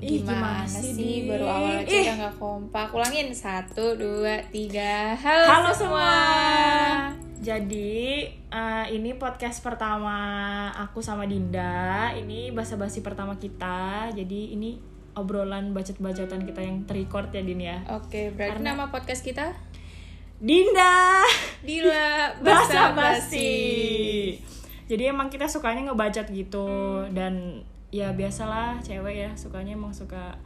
Ih, Gimana, gimana sih, sih, baru awal aja Ih. udah gak kompak Ulangin, satu, dua, tiga Halo, Halo semua. Jadi eh, ini podcast pertama aku sama Dinda. Ini basa-basi pertama kita. Jadi ini obrolan bacot-bacotan kita yang terrecord ya Din ya. Oke, berarti Karena- nama podcast kita Dinda Dila basa-basi. Basa-Basi Jadi emang kita sukanya ngebacot gitu dan ya biasalah cewek ya sukanya emang suka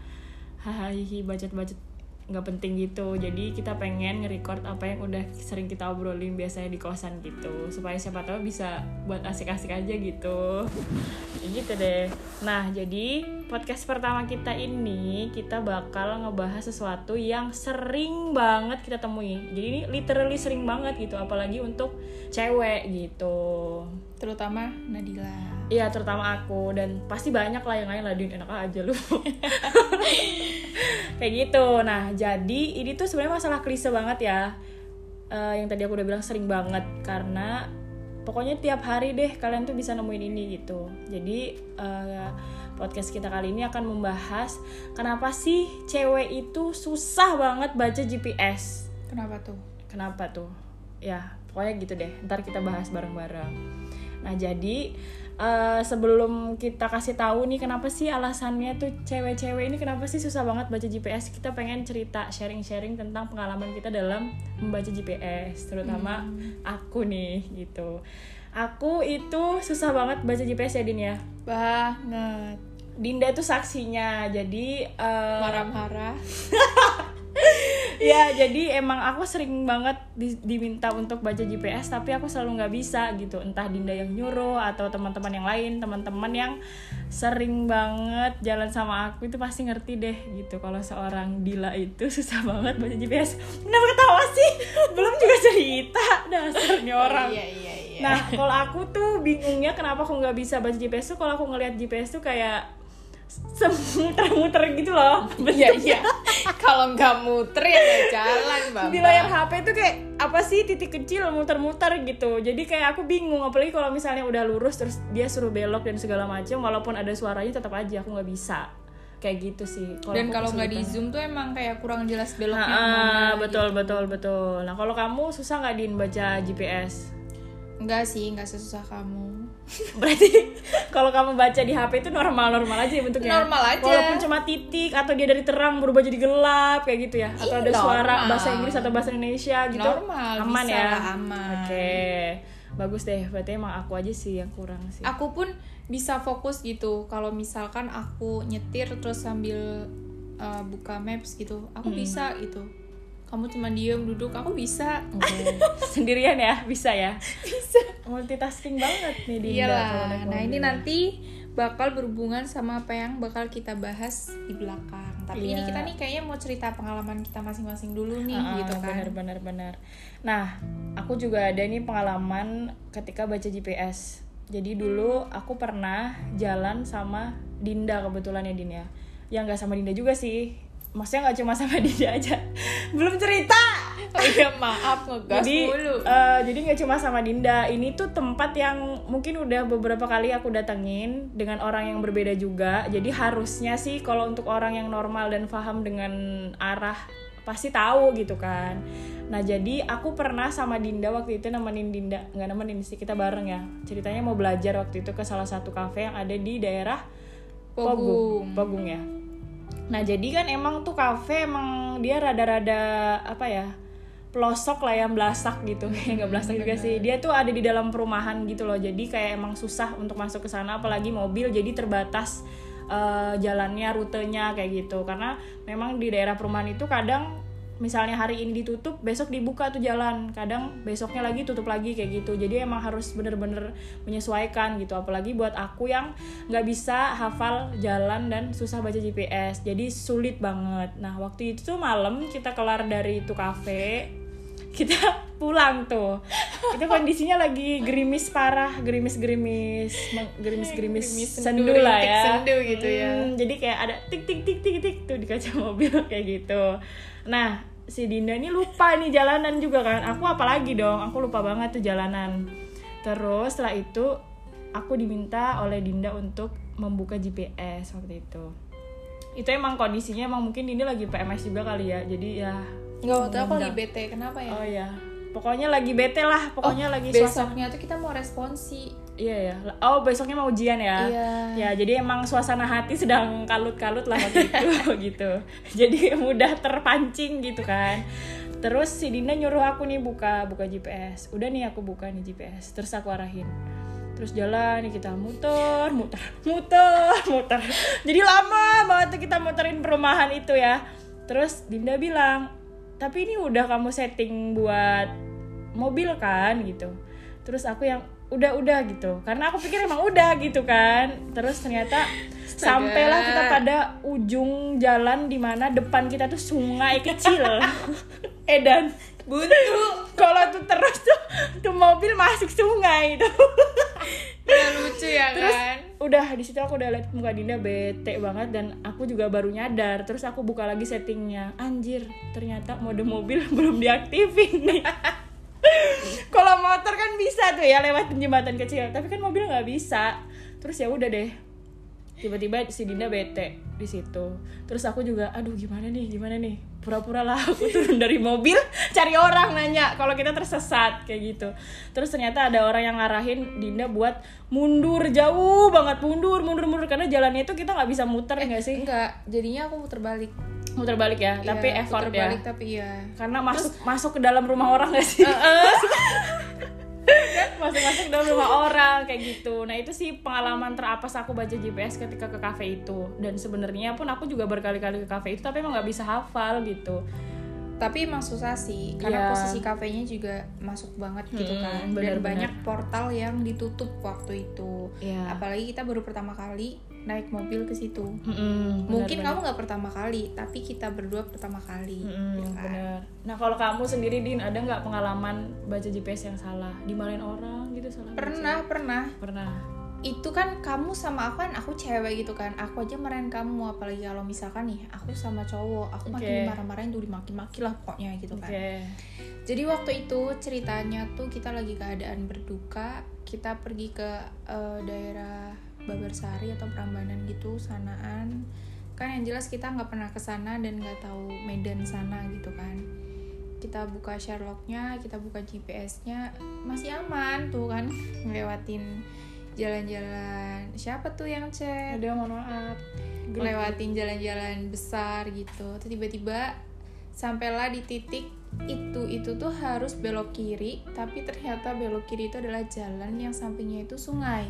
hahaha bacot-bacot nggak penting gitu. Jadi kita pengen nge-record apa yang udah sering kita obrolin biasanya di kosan gitu. Supaya siapa tahu bisa buat asik-asik aja gitu. Ya gitu deh. Nah jadi podcast pertama kita ini kita bakal ngebahas sesuatu yang sering banget kita temui. Jadi ini literally sering banget gitu apalagi untuk cewek gitu. Terutama Nadila. Iya terutama aku. Dan pasti banyak lah yang lain lah Din. Enak aja lu. Kayak gitu. Nah jadi ini tuh sebenarnya masalah klise banget ya. Eh, yang tadi aku udah bilang sering banget. Karena pokoknya tiap hari deh kalian tuh bisa nemuin ini gitu jadi eh, podcast kita kali ini akan membahas kenapa sih cewek itu susah banget baca GPS Kenapa tuh? Kenapa tuh? Ya, pokoknya gitu deh. Ntar kita bahas bareng-bareng. Nah, jadi eh, sebelum kita kasih tahu nih kenapa sih alasannya tuh cewek-cewek ini kenapa sih susah banget baca GPS, kita pengen cerita sharing-sharing tentang pengalaman kita dalam membaca GPS, terutama aku nih gitu. Aku itu susah banget baca GPS ya Din ya. Banget Dinda tuh saksinya. Jadi eh, Marah-marah ya jadi emang aku sering banget di- diminta untuk baca GPS tapi aku selalu nggak bisa gitu. Entah Dinda yang nyuruh atau teman-teman yang lain teman-teman yang sering banget jalan sama aku itu pasti ngerti deh gitu. Kalau seorang Dila itu susah banget baca GPS kenapa ketawa sih? Belum juga cerita. Dasarnya orang. Iya, iya, iya. Nah, kalau aku tuh bingungnya kenapa aku nggak bisa baca GPS tuh kalau aku ngelihat GPS tuh kayak semuter-muter gitu loh. Iya, iya Kalau nggak muter ya nggak jalan, Bang Di layar HP tuh kayak apa sih titik kecil muter-muter gitu. Jadi kayak aku bingung apalagi kalau misalnya udah lurus terus dia suruh belok dan segala macam walaupun ada suaranya tetap aja aku nggak bisa. Kayak gitu sih. Dan aku kalau nggak di zoom tuh emang kayak kurang jelas beloknya Ah, betul gitu. betul betul. Nah, kalau kamu susah nggak din baca GPS? Enggak sih, enggak sesusah kamu Berarti kalau kamu baca di HP itu normal-normal aja ya bentuknya. Normal aja. Walaupun cuma titik atau dia dari terang berubah jadi gelap kayak gitu ya. Atau ada suara normal. bahasa Inggris atau bahasa Indonesia gitu. Normal, aman bisa ya. lah, aman. Oke. Bagus deh. Berarti emang aku aja sih yang kurang sih. Aku pun bisa fokus gitu Kalau misalkan aku nyetir terus sambil uh, buka maps gitu Aku Hmm. bisa gitu Kamu cuma diem duduk, aku bisa Oke. Sendirian ya, bisa ya. Bisa Multitasking banget nih Dinda kalau Iyalah, nah ini nanti bakal berhubungan sama apa yang bakal kita bahas di belakang. Tapi ini Iya. kita nih kayaknya mau cerita pengalaman kita masing-masing dulu nih, Ah, gitu kan. Benar benar benar. Nah, aku juga ada nih pengalaman ketika baca GPS. Jadi dulu aku pernah jalan sama Dinda kebetulan ya Din ya. Ya nggak sama Dinda juga sih. Maksudnya nggak cuma sama Dinda aja. Belum cerita. Oh iya, maaf ngegas jadi mulu. eh, jadi nggak cuma sama Dinda. Ini tuh tempat yang mungkin udah beberapa kali aku datengin dengan orang yang berbeda juga. Jadi harusnya sih kalau untuk orang yang normal dan paham dengan arah pasti tahu gitu kan. Nah jadi aku pernah sama Dinda waktu itu nemenin Dinda nggak nemenin sih kita bareng ya. Ceritanya mau belajar waktu itu ke salah satu kafe yang ada di daerah Pogung. Pogung ya. Nah jadi kan emang tuh kafe emang dia rada-rada apa ya pelosok lah yang belasak gitu. Nggak belasak juga sih. Dia tuh ada di dalam perumahan gitu loh. Jadi kayak emang susah untuk masuk ke sana apalagi mobil jadi terbatas eh, jalannya rutenya kayak gitu. Karena memang di daerah perumahan itu kadang misalnya hari ini ditutup besok dibuka tuh jalan. Kadang besoknya lagi tutup lagi kayak gitu. Jadi emang harus bener-bener menyesuaikan gitu. Apalagi buat aku yang nggak bisa hafal jalan dan susah baca GPS jadi sulit banget. Nah waktu itu tuh malam kita kelar dari itu kafe kita pulang tuh. Itu kondisinya lagi gerimis parah gerimis gerimis gerimis gerimis sendu, sendu, lah rintik ya. sendu gitu ya. Hmm, jadi kayak ada tik tik tik tik tik tuh di kaca mobil kayak gitu. Nah si Dinda ini lupa nih jalanan juga kan. Aku apalagi dong aku lupa banget tuh jalanan. Terus setelah itu aku diminta oleh Dinda untuk membuka GPS waktu itu. Itu emang kondisinya emang mungkin ini lagi PMS juga kali ya. Jadi ya nggak waktu aku lagi bete kenapa ya? Oh ya pokoknya lagi bete lah pokoknya Oh, lagi suasana besoknya tuh kita mau responsi. Iya ya oh besoknya mau ujian ya? Iya. ya jadi emang suasana hati sedang kalut-kalut lah waktu itu gitu. Jadi mudah terpancing gitu kan. Terus si Dinda nyuruh aku nih buka buka GPS udah nih aku buka nih GPS terus aku arahin. Terus jalan nih kita muter muter muter muter. Jadi lama banget kita muterin perumahan itu ya. Terus Dinda bilang tapi ini udah kamu setting buat mobil kan gitu. Terus aku yang udah udah gitu. Karena aku pikir emang udah gitu kan. Terus ternyata sampailah kita pada ujung jalan di mana depan kita tuh sungai kecil. Edan buntu. Kalau tuh terus tuh tuh mobil masuk sungai itu Nggak lucu ya terus kan udah di situ aku udah liat muka Dinda bete banget dan aku juga baru nyadar. Terus aku buka lagi settingnya. Anjir ternyata mode mobil belum diaktifin nih. Kalau motor kan bisa tuh ya lewatin jembatan kecil. Tapi kan mobil nggak bisa. Terus ya udah deh. Tiba-tiba si Dinda bete di situ. Terus aku juga aduh gimana nih? Gimana nih pura-pura lah aku turun dari mobil cari orang nanya. Kalau kita tersesat kayak gitu. Terus ternyata ada orang yang ngarahin Dinda buat mundur. Jauh banget mundur mundur mundur. Karena jalannya itu kita nggak bisa muter nggak sih? enggak jadinya aku muter balik. Muter balik ya? Tapi Iya, effort puter ya? balik tapi iya. Karena masuk masuk ke dalam rumah orang gak sih? Masuk masuk dalam rumah orang kayak gitu nah itu sih pengalaman terapas aku baca GPS ketika ke kafe itu dan sebenarnya pun aku juga berkali-kali ke kafe itu tapi emang nggak bisa hafal gitu tapi emang susah sih karena Iya. posisi kafenya juga masuk banget gitu Hmm, kan dan bener-bener. banyak portal yang ditutup waktu itu Iya. apalagi kita baru pertama kali naik mobil ke situ Mm-mm, mungkin bener-bener. kamu nggak pertama kali tapi kita berdua pertama kali Mm-mm, gitu kan. bener. Nah kalau kamu sendiri Din ada nggak pengalaman baca GPS yang salah dimarahin orang gitu salah baca? pernah pernah pernah itu kan kamu sama aku kan aku cewek gitu kan aku aja marahin kamu apalagi kalau misalkan nih aku sama cowok aku Oke. makin marah-marahin tuh dimaki-maki lah pokoknya gitu kan jadi waktu itu ceritanya tuh kita lagi keadaan berduka kita pergi ke eh, daerah Babarsari atau Prambanan gitu sanaan. Kan yang jelas kita nggak pernah ke sana dan nggak tahu medan sana gitu kan. Kita buka Sherlocknya kita buka GPS-nya masih aman tuh kan ngelewatin jalan-jalan. Siapa tuh yang chat? Udah mohon maaf. Ngelewatin jalan-jalan besar gitu. Terus tiba-tiba sampailah di titik itu itu tuh harus belok kiri tapi ternyata belok kiri itu adalah jalan yang sampingnya itu sungai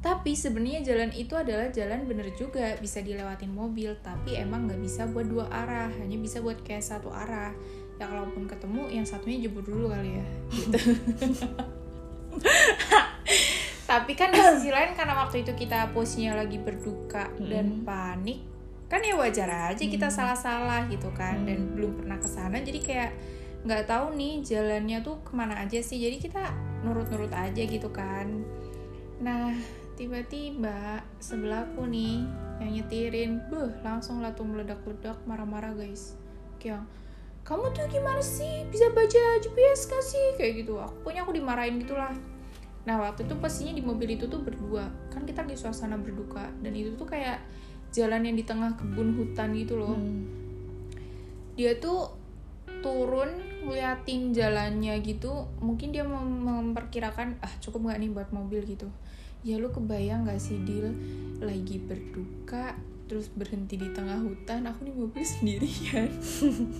tapi sebenarnya jalan itu adalah jalan bener juga bisa dilewatin mobil tapi emang nggak bisa buat dua arah hanya bisa buat kayak satu arah. Ya kalaupun ketemu yang satunya jebur dulu kali ya gitu. Tapi kan di sisi lain karena waktu itu kita posisinya lagi berduka dan panik kan ya wajar aja kita salah-salah gitu kan dan belum pernah ke sana jadi kayak nggak tahu nih jalannya tuh ke mana aja sih. Jadi kita nurut-nurut aja gitu kan. Nah tiba-tiba sebelahku nih yang nyetirin buh langsung lah tuh meledak-ledak marah-marah guys. Kayak kamu tuh gimana sih? Bisa baca GPS gak sih? Kayak gitu. Aku punya aku dimarahin gitulah. Nah waktu itu pastinya di mobil itu tuh berdua. Kan kita lagi suasana berduka. Dan itu tuh kayak jalan yang di tengah kebun hutan gitu loh. Hmm. Dia tuh turun ngeliatin jalannya gitu. Mungkin dia mem- memperkirakan Ah cukup gak nih buat mobil? gitu Ya lu kebayang gak sih Dil? Lagi berduka Terus berhenti di tengah hutan Aku di mobil sendirian.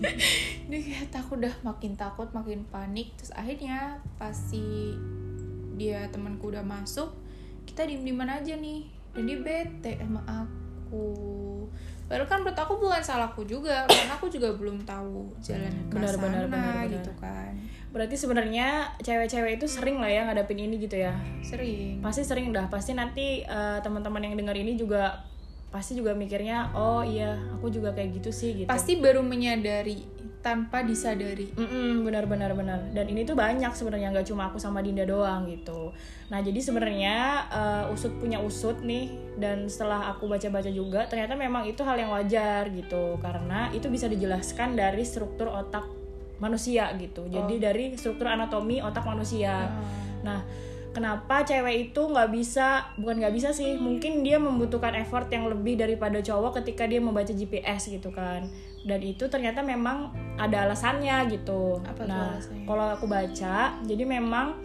Dia kayak takut dah Makin takut makin panik. Terus akhirnya pasti dia temanku udah masuk kita diem dieman aja nih. Dan dia bete sama aku padahal kan menurut aku bukan salahku juga karena aku juga belum tahu jalan ke Benar, sana benar, benar, benar. gitu kan Berarti sebenarnya cewek-cewek itu sering lah ya ngadapin ini gitu ya. sering Pasti sering dah. Pasti nanti eh, teman-teman yang dengar ini juga pasti juga mikirnya, oh iya, aku juga kayak gitu sih gitu. pasti baru menyadari tanpa disadari. Mm-mm, benar benar benar. Dan ini tuh banyak sebenarnya nggak cuma aku sama Dinda doang gitu. Nah jadi sebenarnya eh, usut punya usut nih dan setelah aku baca-baca juga ternyata memang itu hal yang wajar gitu. Karena itu bisa dijelaskan dari struktur otak manusia gitu. Jadi dari struktur anatomi otak manusia. Nah kenapa cewek itu nggak bisa bukan nggak bisa sih mungkin dia membutuhkan effort yang lebih daripada cowok ketika dia membaca GPS gitu kan dan itu ternyata memang ada alasannya gitu Apa nah alasannya? kalau aku baca jadi memang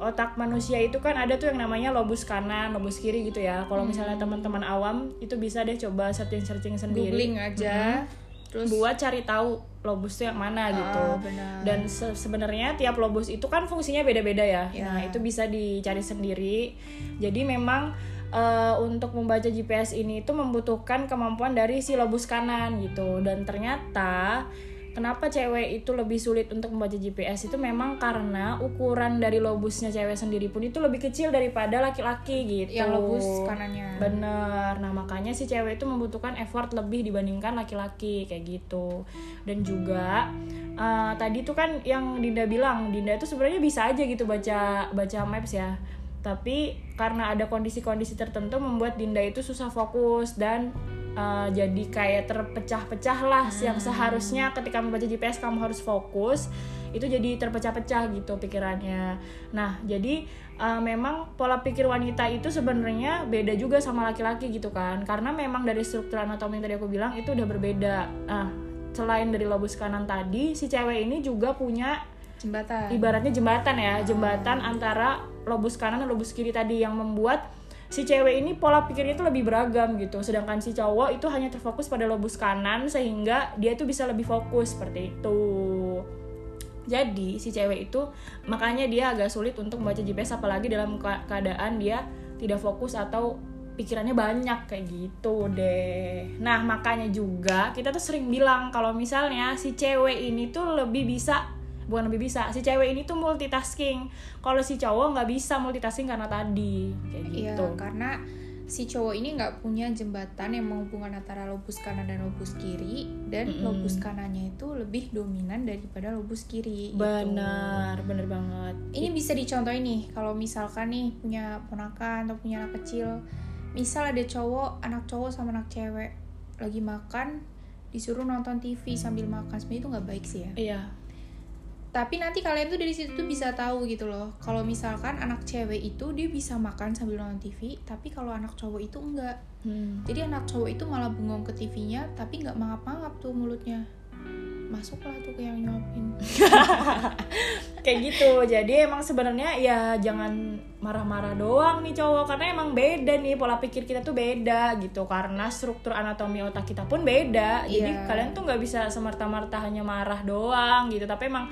otak manusia itu kan ada tuh yang namanya lobus kanan, lobus kiri gitu ya. Kalau misalnya Hmm. teman-teman awam itu bisa deh coba searching-searching sendiri. googling aja terus buat cari tahu lobus tuh yang mana gitu. Ah, benar. Dan se- sebenarnya tiap lobus itu kan fungsinya beda-beda ya. Ya. Nah, itu bisa dicari sendiri. Jadi memang eh, untuk membaca GPS ini itu membutuhkan kemampuan dari si lobus kanan gitu. Dan ternyata kenapa cewek itu lebih sulit untuk membaca GPS itu memang karena ukuran dari lobusnya cewek sendiri pun itu lebih kecil daripada laki-laki gitu. yang lobus kanannya Bener, nah makanya si cewek itu membutuhkan effort lebih dibandingkan laki-laki kayak gitu. Dan juga eh, tadi tuh kan yang Dinda bilang, Dinda itu sebenarnya bisa aja gitu baca baca maps ya. Tapi karena ada kondisi-kondisi tertentu membuat Dinda itu susah fokus dan eh, jadi kayak terpecah-pecah lah yang seharusnya ketika membaca GPS kamu harus fokus itu jadi terpecah-pecah gitu pikirannya. Nah, jadi uh, memang pola pikir wanita itu sebenarnya beda juga sama laki-laki gitu kan. Karena memang dari struktur anatomi yang tadi aku bilang itu udah berbeda. Nah, selain dari lobus kanan tadi, si cewek ini juga punya jembatan ibaratnya jembatan ya, jembatan antara lobus kanan dan lobus kiri tadi yang membuat si cewek ini pola pikirnya itu lebih beragam gitu. Sedangkan si cowok itu hanya terfokus pada lobus kanan sehingga dia tuh bisa lebih fokus seperti itu. Jadi si cewek itu makanya dia agak sulit untuk membaca GPS apalagi dalam ke- keadaan dia tidak fokus atau pikirannya banyak kayak gitu deh. Nah makanya juga kita tuh sering bilang kalau misalnya si cewek ini tuh lebih bisa bukan lebih bisa si cewek ini tuh multitasking kalau si cowok nggak bisa multitasking karena tadi kayak Iya, gitu karena si cowok ini nggak punya jembatan yang menghubungkan antara lobus kanan dan lobus kiri dan Mm-mm. lobus kanannya itu lebih dominan daripada lobus kiri. gitu. benar bener banget Ini bisa dicontohin nih kalau misalkan nih punya ponakan atau punya anak kecil, misal ada cowok, anak cowok sama anak cewek lagi makan disuruh nonton TV sambil makan sebenarnya itu nggak baik sih ya. iya Tapi nanti kalian tuh dari situ tuh bisa tahu gitu loh. Kalau misalkan anak cewek itu dia bisa makan sambil nonton TV, tapi kalau anak cowok itu enggak. Hmm. Jadi anak cowok itu malah bengong ke TV-nya, tapi nggak mangap-mangap tuh mulutnya. Masuklah tuh ke yang nyuapin. kayak gitu jadi emang sebenarnya ya jangan marah-marah doang nih cowok karena emang beda nih pola pikir kita tuh beda gitu karena struktur anatomi otak kita pun beda jadi Iya. kalian tuh nggak bisa semerta-merta hanya marah doang gitu tapi emang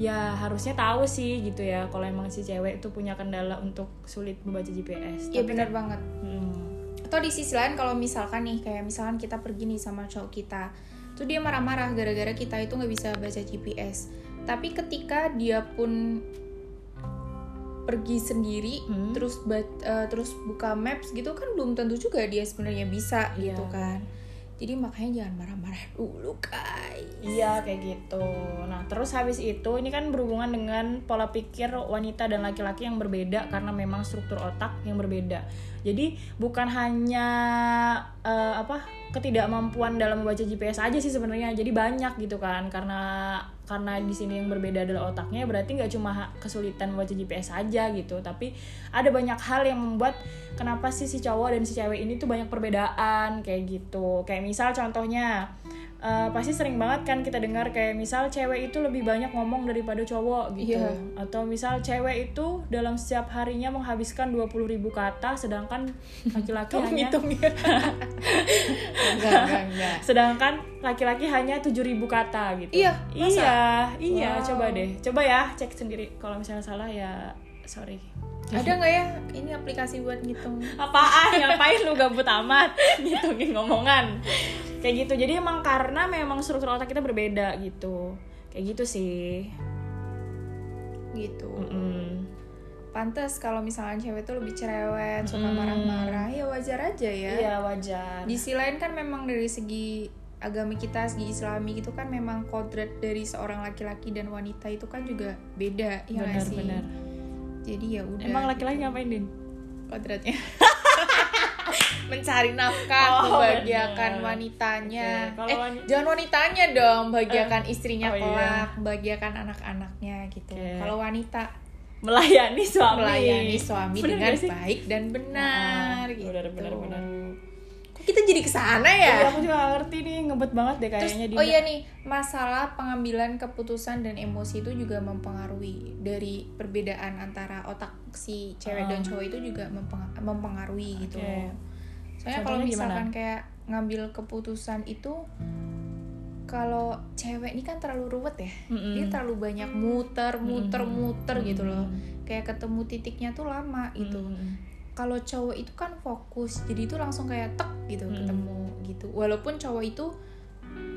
ya harusnya tahu sih gitu ya kalau emang si cewek itu punya kendala untuk sulit membaca GPS Iya benar kan- banget. Hmm. Atau di sisi lain kalau misalkan nih kayak misalkan kita pergi nih sama cowok kita, tuh dia marah-marah gara-gara kita itu nggak bisa baca GPS. Tapi ketika dia pun pergi sendiri Hmm. terus bat- eh, terus buka maps gitu kan belum tentu juga dia sebenarnya bisa Iya. gitu kan. Jadi makanya jangan marah-marah dulu guys. Iya kayak gitu. Nah terus habis itu ini kan berhubungan dengan pola pikir wanita dan laki-laki yang berbeda karena memang struktur otak yang berbeda. Jadi bukan hanya eh, apa ketidakmampuan dalam membaca GPS aja sih sebenarnya. Jadi banyak gitu kan karena karena di sini yang berbeda adalah otaknya berarti nggak cuma kesulitan membaca GPS aja gitu. Tapi ada banyak hal yang membuat kenapa sih si cowok dan si cewek ini tuh banyak perbedaan kayak gitu. Kayak misal contohnya eh, pasti sering banget kan kita dengar kayak misal cewek itu lebih banyak ngomong daripada cowok gitu Iya. atau misal cewek itu dalam setiap harinya menghabiskan 20.000 kata sedangkan laki-laki hanya ya? enggak, enggak, enggak. sedangkan laki-laki hanya 7.000 kata gitu Iya, masa? iya iya Wow. coba deh coba ya cek sendiri kalau misalnya salah ya sorry Ada nggak ya ini aplikasi buat ngitung? apaan ngapain lu gabut amat ngitungin ngomongan kayak gitu jadi emang karena memang struktur otak kita berbeda gitu kayak gitu sih Gitu. Mm-mm. Pantes kalau misalnya cewek tuh lebih cerewet, suka Mm. marah-marah, ya wajar aja ya. iya wajar Di sisi lain kan memang dari segi agama kita, segi islami itu kan memang kodrat dari seorang laki-laki dan wanita itu kan juga beda, ya nggak sih? benar-benar Jadi ya udah. emang laki-laki ngapain din kodratnya mencari nafkah, Oh, membahagiakan bener. wanitanya. Kalau Eh, wani- jangan wanitanya dong, bahagiakan istrinya oh iya. kelak, bahagiakan anak-anaknya gitu. Oke. Kalau wanita melayani suami melayani suami Bener dengan baik dan benar Ah, gitu. benar, benar, benar. Kok kita jadi ke sana ya? Iya, aku juga gak ngerti nih ngebet banget deh Terus, kayaknya oh Dinda. iya nih, masalah pengambilan keputusan dan emosi itu juga mempengaruhi dari perbedaan antara otak si cewek dan Ah. cowok itu juga mempeng- mempengaruhi gitu. Soalnya kalau misalkan gimana? kayak ngambil keputusan itu kalau cewek ini kan terlalu ruwet ya. Mm-mm. Dia terlalu banyak muter, muter, Mm-mm. muter gitu loh. Kayak ketemu titiknya tuh lama gitu Mm-mm. kalau cowok itu kan fokus jadi itu langsung kayak tek gitu Mm. ketemu gitu walaupun cowok itu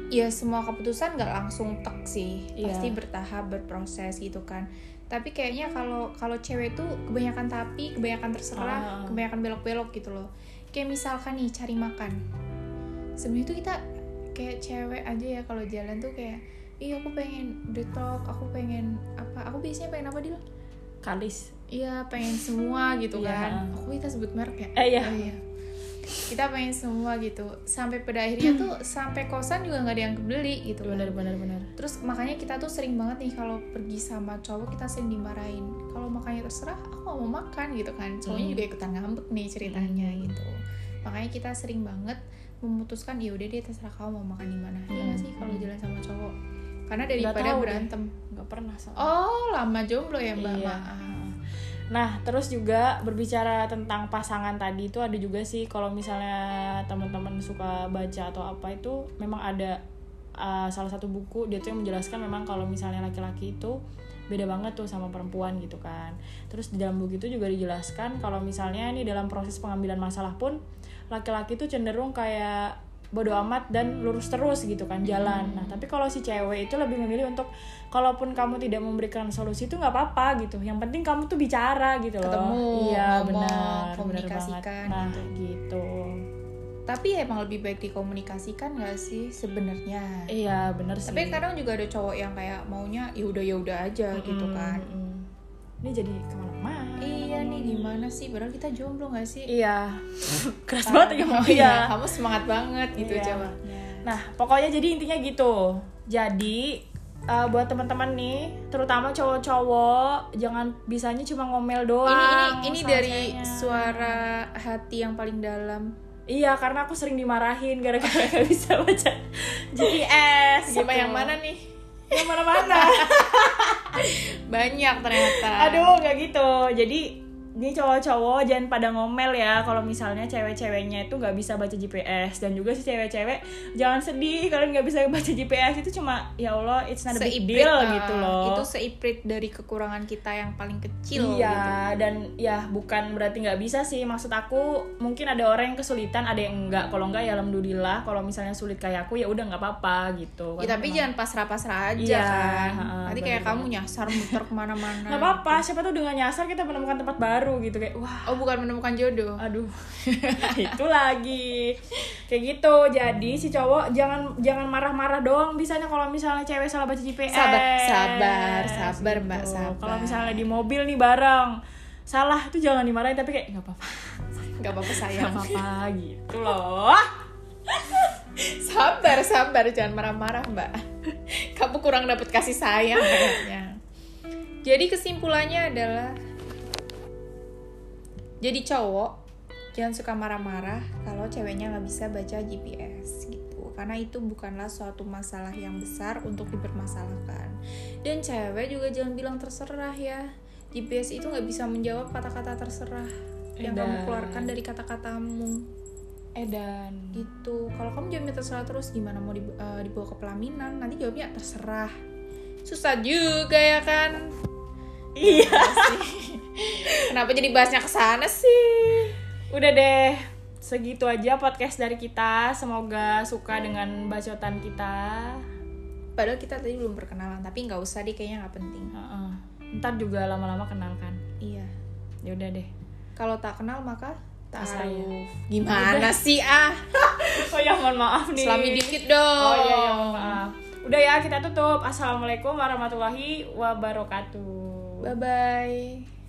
ya semua keputusan nggak langsung tek sih Iya. pasti bertahap berproses gitu kan tapi kayaknya kalau kalau cewek itu kebanyakan tapi kebanyakan terserah Ah. kebanyakan belok-belok gitu loh kayak misalkan nih cari makan sebenarnya tuh kita kayak cewek aja ya kalau jalan tuh kayak iya aku pengen bretok aku pengen apa aku biasanya pengen apa dia Kalis. Iya pengen semua gitu Iya. kan. Aku kita sebut merek ya. Eh, iya. Oh, Kita pengen semua gitu. Sampai pada akhirnya tuh sampai kosan juga nggak ada yang kebeli gitu. kan. Benar benar benar. Terus makanya kita tuh sering banget nih kalau pergi sama cowok kita sering dimarahin. Kalau makannya terserah, aku mau makan gitu kan. Cowoknya Hmm. juga ikutan ngambek nih ceritanya Hmm. gitu. Makanya kita sering banget memutuskan ya udah deh terserah kamu mau makan di mana. Iya nggak sih kalau Hmm. jalan sama cowok? Karena daripada berantem. Nggak pernah sama. Oh lama jomblo ya mbak. Iya. Maaf. Nah, terus juga berbicara tentang pasangan tadi itu ada juga sih kalau misalnya teman-teman suka baca atau apa itu memang ada uh, salah satu buku dia tuh yang menjelaskan memang kalau misalnya laki-laki itu beda banget tuh sama perempuan gitu kan. Terus di dalam buku itu juga dijelaskan kalau misalnya nih dalam proses pengambilan masalah pun laki-laki tuh cenderung kayak bodo amat dan lurus terus gitu kan jalan. Nah, tapi kalau si cewek itu lebih memilih untuk kalaupun kamu tidak memberikan solusi itu nggak apa-apa gitu. Yang penting kamu tuh bicara gitu loh. Ketemu, iya ngomong, benar, benar komunikasikan banget. Nah, gitu. gitu. Tapi emang lebih baik dikomunikasikan gak sih sebenarnya? Iya, benar sih. Tapi kadang juga ada cowok yang kayak maunya ya udah ya udah aja gitu Mm-mm, kan. mm-mm. Ini jadi ke mana-mana. Iya nih gimana sih? Padahal kita jomblo gak sih? Iya. Keras banget ya Oh Iya. iya, kamu semangat banget gitu Iya. jawabnya. Nah, pokoknya jadi intinya gitu. Jadi uh, buat teman-teman nih, terutama cowok-cowok, jangan bisanya cuma ngomel doang. Ini ini ini dari suara hati yang paling dalam. Iya, karena aku sering dimarahin gara-gara gak bisa baca GPS. Gitu. yang mana nih? Yang mana-mana. Banyak ternyata. Aduh, nggak gitu. Jadi ini cowok-cowok jangan pada ngomel ya. Kalau misalnya cewek-ceweknya itu nggak bisa baca GPS dan juga si cewek-cewek jangan sedih kalian nggak bisa baca GPS itu cuma ya Allah it's not a big deal ah, gitu loh. Itu seiprit dari kekurangan kita yang paling kecil iya gitu. dan ya bukan berarti nggak bisa sih. Maksud aku mungkin ada orang yang kesulitan ada yang enggak kalau enggak ya alhamdulillah. Kalau misalnya sulit kayak aku ya udah nggak apa-apa gitu. Ya, tapi emang- jangan pasrah-pasrah aja Iya, kan. heeh, Nanti kayak bener kamu nyasar muter ke mana-mana. nggak apa-apa siapa tuh dengan nyasar kita menemukan tempat baru gitu kayak wah Oh bukan menemukan jodoh. aduh itu lagi kayak gitu jadi si cowok jangan jangan marah-marah doang bisanya kalau misalnya cewek salah baca GPS Sabar, sabar, sabar, Mbak, sabar. kalau misalnya di mobil nih bareng salah itu jangan dimarahin tapi kayak nggak apa-apa Gak apa-apa nggak sayang. apa-apa gitu loh sabar, sabar, jangan marah-marah mbak. Kamu kurang dapat kasih sayang kayaknya. Jadi kesimpulannya adalah jadi cowok jangan suka marah-marah kalau ceweknya nggak bisa baca GPS gitu. Karena itu bukanlah suatu masalah yang besar untuk dipermasalahkan. Dan cewek juga jangan bilang terserah ya. GPS itu nggak bisa menjawab kata-kata terserah yang kamu Edan. keluarkan dari kata-katamu. Edan. Gitu. Kalau kamu jawabnya terserah terus gimana mau dibu- eh, dibawa ke pelaminan? Nanti jawabnya terserah. Susah juga ya kan? Iya kenapa jadi bahasnya ke sana sih? Udah deh segitu aja podcast dari kita. Semoga suka dengan bacotan kita. Padahal kita tadi belum perkenalan tapi nggak usah deh kayaknya nggak penting. Heeh. ntar juga lama-lama kenal kan? Iya. Ya udah deh. Kalau tak kenal maka Tak taruh. Sayang. gimana sih ah? Oh ya mohon maaf nih. Selami dikit dong. Oh iya ya mohon maaf. Udah ya kita tutup. Assalamualaikum warahmatullahi wabarakatuh. Bye bye